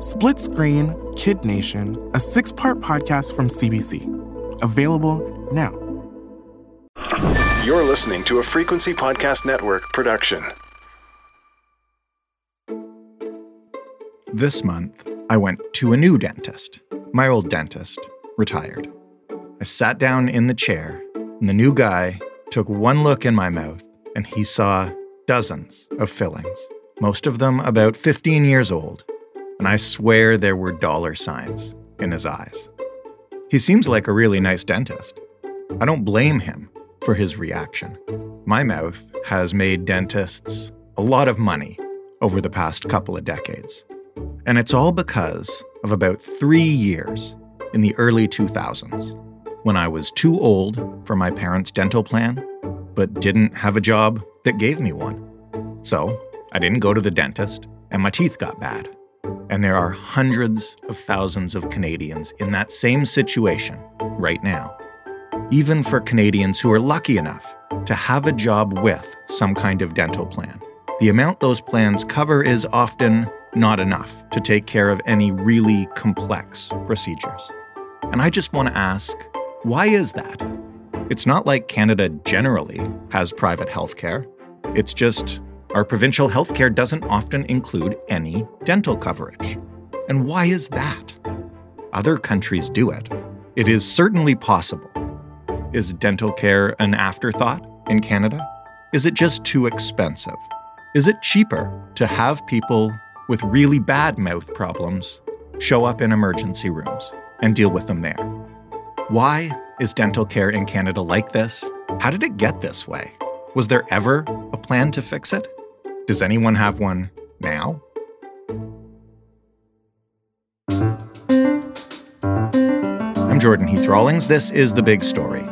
Split Screen Kid Nation, a six part podcast from CBC. Available now. You're listening to a Frequency Podcast Network production. This month, I went to a new dentist. My old dentist retired. I sat down in the chair, and the new guy took one look in my mouth, and he saw dozens of fillings, most of them about 15 years old and I swear there were dollar signs in his eyes. He seems like a really nice dentist. I don't blame him for his reaction. My mouth has made dentists a lot of money over the past couple of decades. And it's all because of about three years in the early 2000s when I was too old for my parents' dental plan, but didn't have a job that gave me one. So I didn't go to the dentist, and my teeth got bad. And there are hundreds of thousands of Canadians in that same situation right now. Even for Canadians who are lucky enough to have a job with some kind of dental plan, the amount those plans cover is often not enough to take care of any really complex procedures. And I just want to ask why is that? It's not like Canada generally has private health care. It's just our provincial health care doesn't often include any dental coverage. And why is that? Other countries do it. It is certainly possible. Is dental care an afterthought in Canada? Is it just too expensive? Is it cheaper to have people with really bad mouth problems show up in emergency rooms and deal with them there? Why is dental care in Canada like this? How did it get this way? Was there ever a plan to fix it? Does anyone have one now? I'm Jordan Heath Rawlings. This is The Big Story.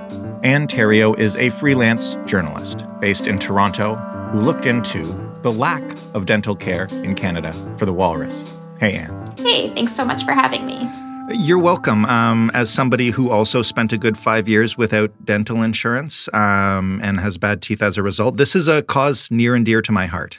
Anne Theriault is a freelance journalist based in Toronto who looked into the lack of dental care in Canada for the walrus. Hey, Anne. Hey, thanks so much for having me. You're welcome. Um, as somebody who also spent a good five years without dental insurance um, and has bad teeth as a result, this is a cause near and dear to my heart.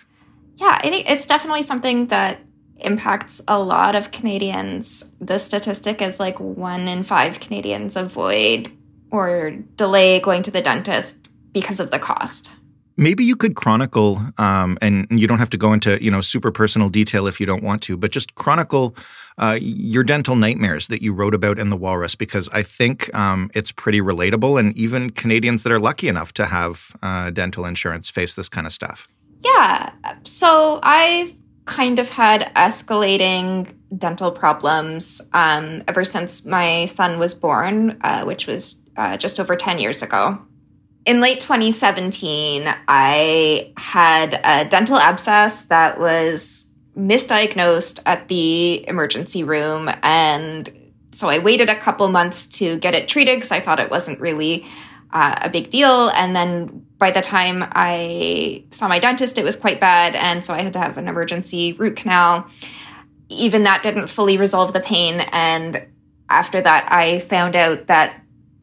Yeah, I think it's definitely something that impacts a lot of Canadians. The statistic is like one in five Canadians avoid or delay going to the dentist because of the cost. Maybe you could chronicle, um, and you don't have to go into you know super personal detail if you don't want to, but just chronicle uh, your dental nightmares that you wrote about in the Walrus, because I think um, it's pretty relatable, and even Canadians that are lucky enough to have uh, dental insurance face this kind of stuff. Yeah, so I've kind of had escalating dental problems um, ever since my son was born, uh, which was uh, just over 10 years ago in late 2017, I had a dental abscess that was misdiagnosed at the emergency room. And so I waited a couple months to get it treated because I thought it wasn't really uh, a big deal. And then by the time I saw my dentist, it was quite bad. And so I had to have an emergency root canal. Even that didn't fully resolve the pain. And after that, I found out that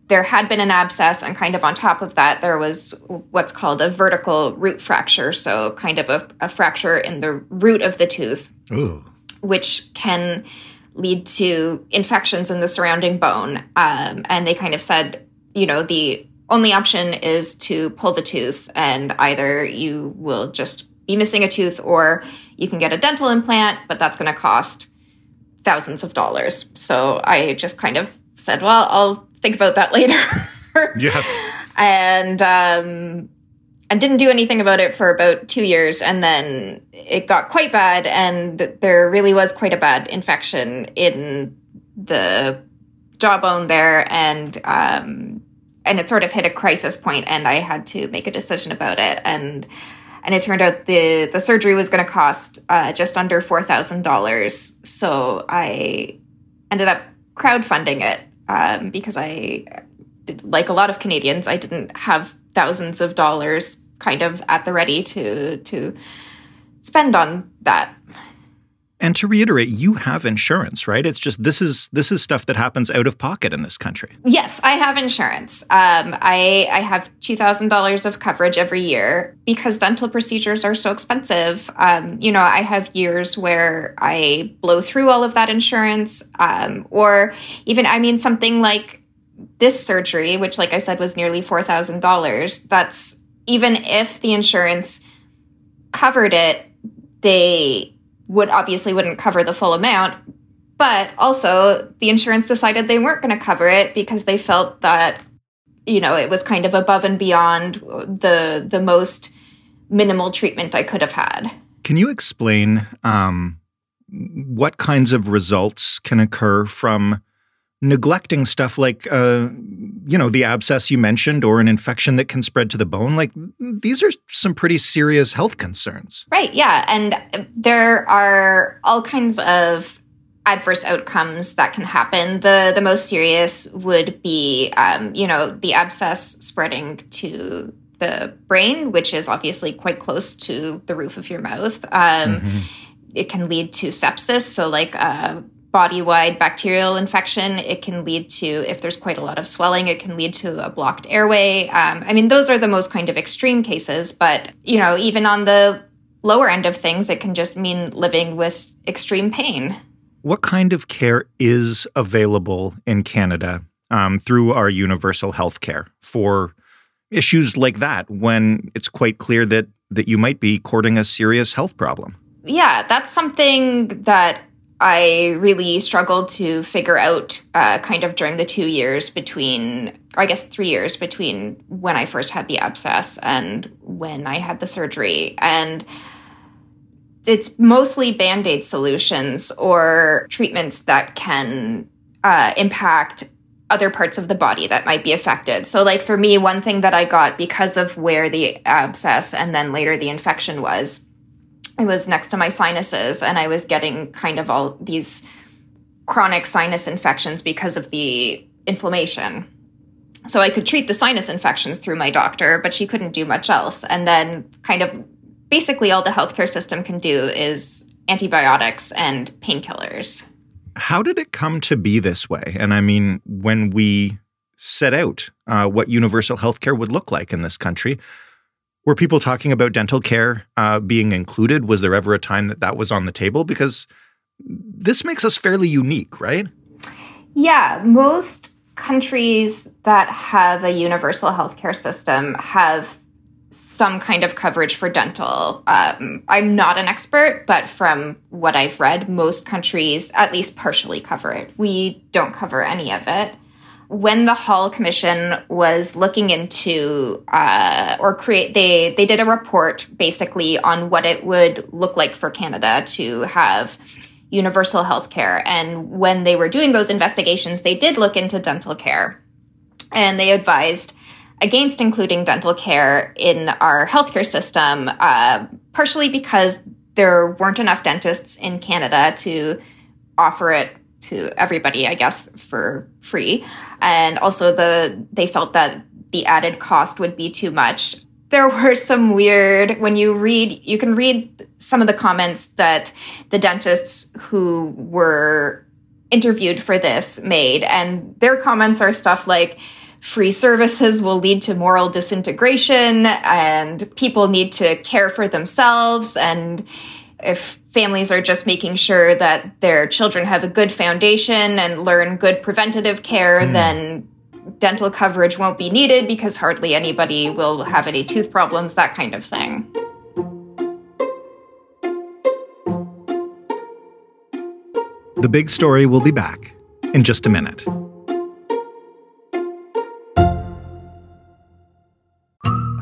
there had been an abscess, and kind of on top of that, there was what's called a vertical root fracture. So, kind of a, a fracture in the root of the tooth, Ooh. which can lead to infections in the surrounding bone. Um, and they kind of said, you know, the only option is to pull the tooth, and either you will just be missing a tooth or you can get a dental implant, but that's going to cost thousands of dollars. So, I just kind of said, well, I'll think about that later. yes. And um, I didn't do anything about it for about two years, and then it got quite bad, and there really was quite a bad infection in the jawbone there, and um, and it sort of hit a crisis point, and I had to make a decision about it, and and it turned out the the surgery was going to cost uh, just under four thousand dollars. So I ended up crowdfunding it um, because I, like a lot of Canadians, I didn't have thousands of dollars kind of at the ready to to spend on that. And to reiterate, you have insurance, right? It's just this is this is stuff that happens out of pocket in this country. Yes, I have insurance. Um, I I have two thousand dollars of coverage every year because dental procedures are so expensive. Um, you know, I have years where I blow through all of that insurance, um, or even I mean something like this surgery, which, like I said, was nearly four thousand dollars. That's even if the insurance covered it, they would obviously wouldn't cover the full amount. But also, the insurance decided they weren't going to cover it because they felt that you know it was kind of above and beyond the the most minimal treatment I could have had. Can you explain um, what kinds of results can occur from neglecting stuff like uh, you know the abscess you mentioned or an infection that can spread to the bone like these are some pretty serious health concerns. Right yeah and there are all kinds of adverse outcomes that can happen. The the most serious would be um, you know the abscess spreading to the brain which is obviously quite close to the roof of your mouth. Um, mm-hmm. it can lead to sepsis so like uh, body wide bacterial infection. It can lead to, if there's quite a lot of swelling, it can lead to a blocked airway. Um, I mean, those are the most kind of extreme cases, but, you know, even on the lower end of things, it can just mean living with extreme pain. What kind of care is available in Canada um, through our universal health care for issues like that when it's quite clear that, that you might be courting a serious health problem? Yeah, that's something that I really struggled to figure out uh, kind of during the two years between, I guess, three years between when I first had the abscess and when I had the surgery. And it's mostly band aid solutions or treatments that can uh, impact other parts of the body that might be affected. So, like for me, one thing that I got because of where the abscess and then later the infection was it was next to my sinuses and I was getting kind of all these chronic sinus infections because of the inflammation. So I could treat the sinus infections through my doctor, but she couldn't do much else. And then kind of basically all the healthcare system can do is antibiotics and painkillers. How did it come to be this way? And I mean, when we set out uh, what universal healthcare would look like in this country, were people talking about dental care uh, being included? Was there ever a time that that was on the table? Because this makes us fairly unique, right? Yeah, most countries that have a universal healthcare system have some kind of coverage for dental. Um, I'm not an expert, but from what I've read, most countries at least partially cover it. We don't cover any of it when the Hall Commission was looking into uh, or create, they they did a report basically on what it would look like for Canada to have universal health care. And when they were doing those investigations, they did look into dental care, and they advised against including dental care in our healthcare system, uh, partially because there weren't enough dentists in Canada to offer it to everybody, I guess, for free. And also the they felt that the added cost would be too much. There were some weird when you read you can read some of the comments that the dentists who were interviewed for this made and their comments are stuff like free services will lead to moral disintegration and people need to care for themselves and if families are just making sure that their children have a good foundation and learn good preventative care, mm. then dental coverage won't be needed because hardly anybody will have any tooth problems, that kind of thing. The big story will be back in just a minute.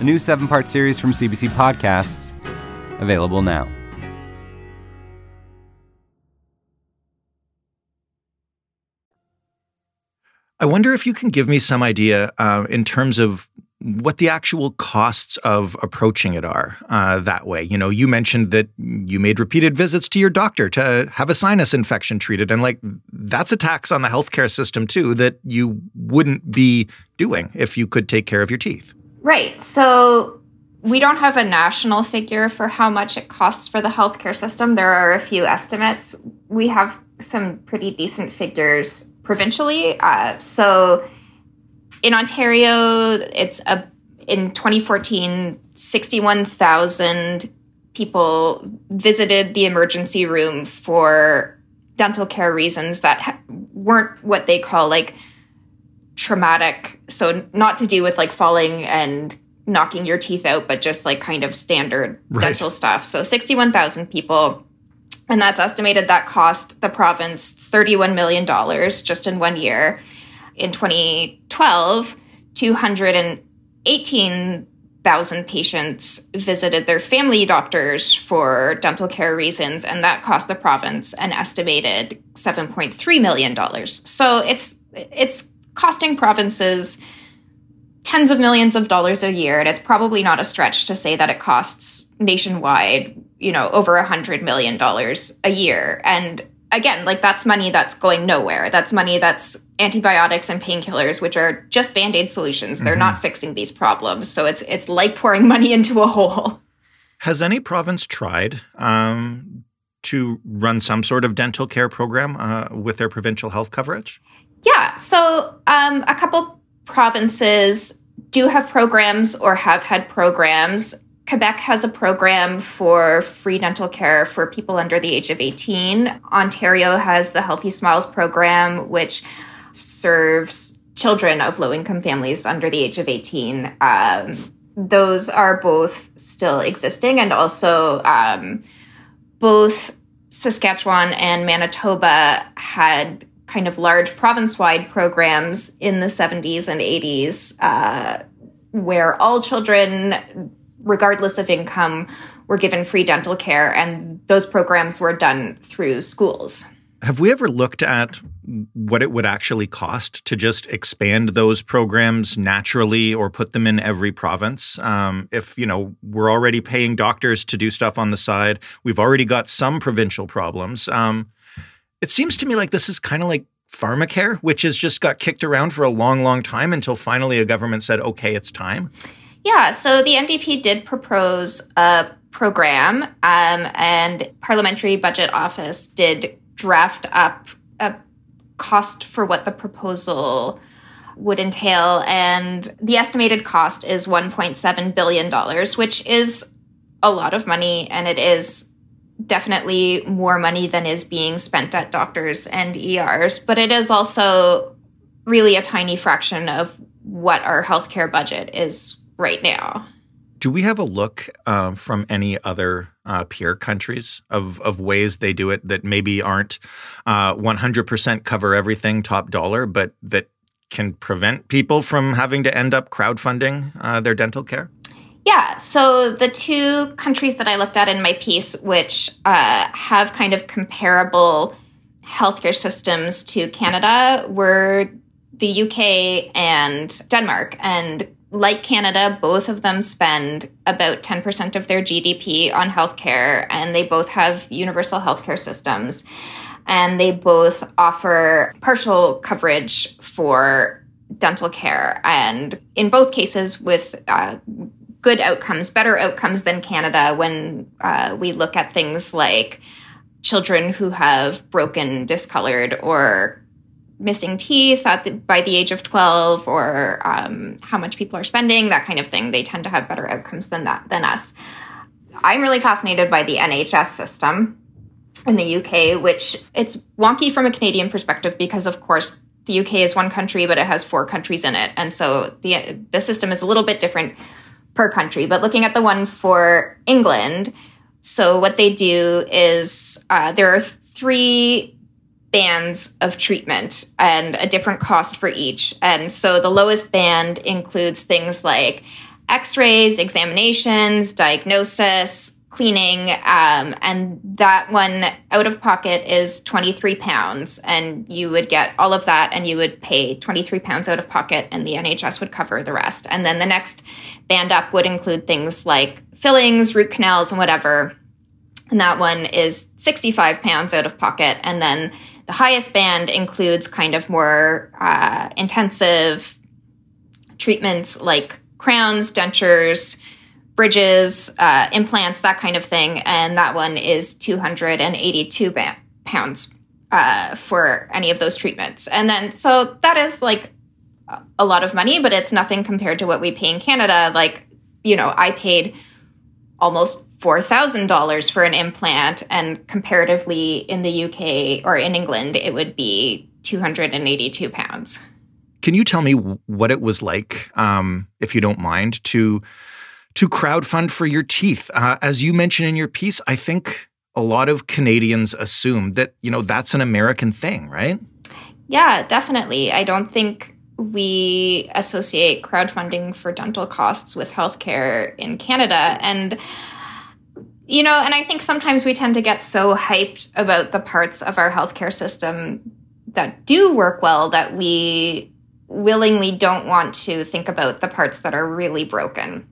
a new seven part series from CBC Podcasts, available now. I wonder if you can give me some idea uh, in terms of what the actual costs of approaching it are uh, that way. You know, you mentioned that you made repeated visits to your doctor to have a sinus infection treated, and like that's a tax on the healthcare system too that you wouldn't be doing if you could take care of your teeth. Right. So we don't have a national figure for how much it costs for the healthcare system. There are a few estimates. We have some pretty decent figures provincially. Uh, so in Ontario, it's a in 2014, 61,000 people visited the emergency room for dental care reasons that ha- weren't what they call like traumatic. So not to do with like falling and knocking your teeth out, but just like kind of standard right. dental stuff. So 61,000 people. And that's estimated that cost the province $31 million just in one year in 2012, 218,000 patients visited their family doctors for dental care reasons, and that cost the province an estimated $7.3 million. So it's it's costing provinces tens of millions of dollars a year, and it's probably not a stretch to say that it costs nationwide, you know, over a hundred million dollars a year. And again, like that's money that's going nowhere. That's money that's antibiotics and painkillers, which are just band-aid solutions. They're mm-hmm. not fixing these problems. So it's it's like pouring money into a hole. Has any province tried um, to run some sort of dental care program uh, with their provincial health coverage? Yeah. So um, a couple provinces do have programs or have had programs. Quebec has a program for free dental care for people under the age of 18. Ontario has the Healthy Smiles program, which serves children of low income families under the age of 18. Um, those are both still existing, and also um, both Saskatchewan and Manitoba had kind of large province wide programs in the 70s and 80s uh, where all children regardless of income, were given free dental care, and those programs were done through schools. Have we ever looked at what it would actually cost to just expand those programs naturally or put them in every province? Um, if you know we're already paying doctors to do stuff on the side, we've already got some provincial problems. Um, it seems to me like this is kind of like pharmacare, which has just got kicked around for a long, long time until finally a government said, "Okay, it's time." Yeah, so the NDP did propose a program, um, and Parliamentary Budget Office did draft up a cost for what the proposal would entail, and the estimated cost is $1.7 billion, which is a lot of money, and it is definitely more money than is being spent at doctors and ERs, but it is also really a tiny fraction of what our healthcare budget is right now. Do we have a look uh, from any other uh, peer countries of, of ways they do it that maybe aren't uh, 100% cover everything top dollar, but that can prevent people from having to end up crowdfunding uh, their dental care? Yeah, so the two countries that I looked at in my piece, which uh, have kind of comparable healthcare systems to Canada, were the UK and Denmark. And like Canada, both of them spend about 10% of their GDP on healthcare, and they both have universal healthcare systems. And they both offer partial coverage for dental care. And in both cases, with uh, good outcomes, better outcomes than Canada when uh, we look at things like children who have broken, discolored, or missing teeth at the, by the age of 12 or um, how much people are spending that kind of thing. They tend to have better outcomes than that than us. I'm really fascinated by the nhs system in the uk which it's wonky from a canadian perspective because of course the uk is one country but it has four countries in it. And so the the system is a little bit different per country but looking at the one for england so what they do is uh, there are three bands of treatment and a different cost for each. And so the lowest band includes things like x rays, examinations, diagnosis, cleaning. Um, and that one out of pocket is 23 pounds. And you would get all of that and you would pay 23 pounds out of pocket, and the NHS would cover the rest. And then the next band up would include things like fillings, root canals, and whatever. And that one is 65 pounds out of pocket. And then the highest band includes kind of more uh, intensive treatments like crowns, dentures, bridges, uh, implants, that kind of thing. And that one is 282 ba- pounds uh, for any of those treatments. And then, so that is like a lot of money, but it's nothing compared to what we pay in Canada. Like, you know, I paid almost $4,000 for an implant, and comparatively in the UK or in England, it would be 282 pounds. Can you tell me what it was like, um, if you don't mind, to to crowdfund for your teeth? Uh, as you mentioned in your piece, I think a lot of Canadians assume that you know that's an American thing, right? Yeah, definitely. I don't think we associate crowdfunding for dental costs with healthcare in Canada, and you know, and I think sometimes we tend to get so hyped about the parts of our healthcare system that do work well that we willingly don't want to think about the parts that are really broken.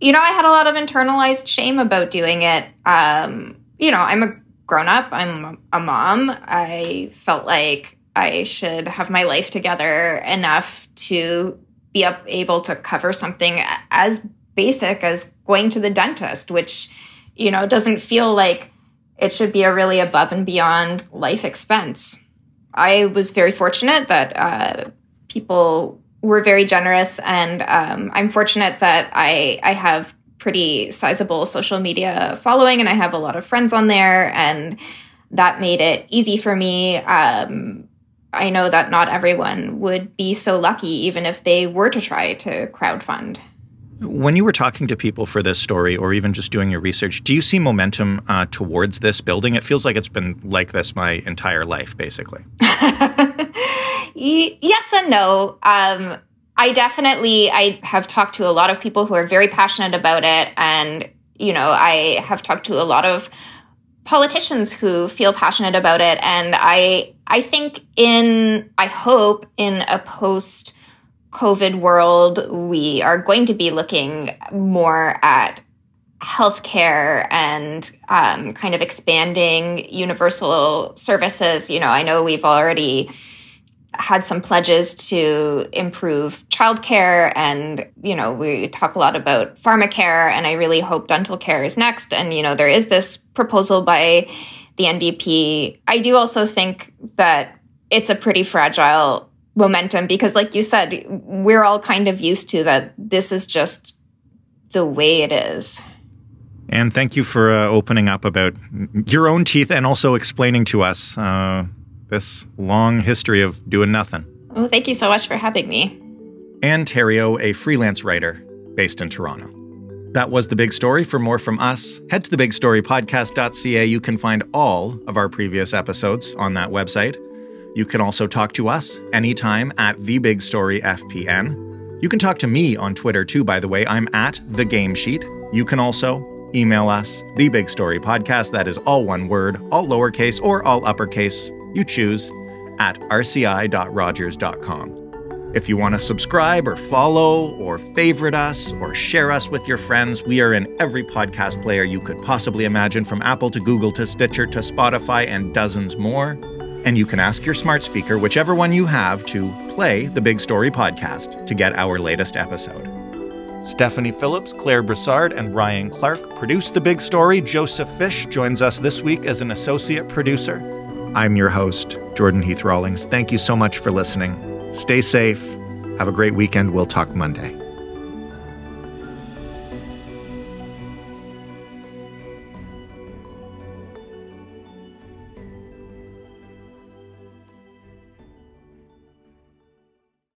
You know, I had a lot of internalized shame about doing it. Um, you know, I'm a grown up, I'm a mom. I felt like I should have my life together enough to be up, able to cover something as basic as going to the dentist, which you know, doesn't feel like it should be a really above and beyond life expense. I was very fortunate that uh, people were very generous, and um, I'm fortunate that I I have pretty sizable social media following, and I have a lot of friends on there, and that made it easy for me. Um, I know that not everyone would be so lucky, even if they were to try to crowdfund. When you were talking to people for this story, or even just doing your research, do you see momentum uh, towards this building? It feels like it's been like this my entire life, basically. yes and no. Um, I definitely I have talked to a lot of people who are very passionate about it, and you know I have talked to a lot of politicians who feel passionate about it, and I I think in I hope in a post COVID world, we are going to be looking more at healthcare and um, kind of expanding universal services. You know, I know we've already had some pledges to improve childcare, and you know, we talk a lot about pharmacare, and I really hope dental care is next. And you know, there is this proposal by the NDP. I do also think that it's a pretty fragile momentum because like you said we're all kind of used to that this is just the way it is and thank you for uh, opening up about your own teeth and also explaining to us uh, this long history of doing nothing well thank you so much for having me anne Theriault a freelance writer based in toronto that was the big story. For more from us, head to thebigstorypodcast.ca. You can find all of our previous episodes on that website. You can also talk to us anytime at The Big Story FPN. You can talk to me on Twitter too, by the way. I'm at The Game Sheet. You can also email us, The Big Story Podcast. That is all one word, all lowercase or all uppercase. You choose at rci.rogers.com. If you want to subscribe or follow or favorite us or share us with your friends, we are in every podcast player you could possibly imagine from Apple to Google to Stitcher to Spotify and dozens more and you can ask your smart speaker, whichever one you have, to play the Big Story podcast to get our latest episode. Stephanie Phillips, Claire Brassard, and Ryan Clark produce The Big Story. Joseph Fish joins us this week as an associate producer. I'm your host, Jordan Heath Rawlings. Thank you so much for listening. Stay safe. Have a great weekend. We'll talk Monday.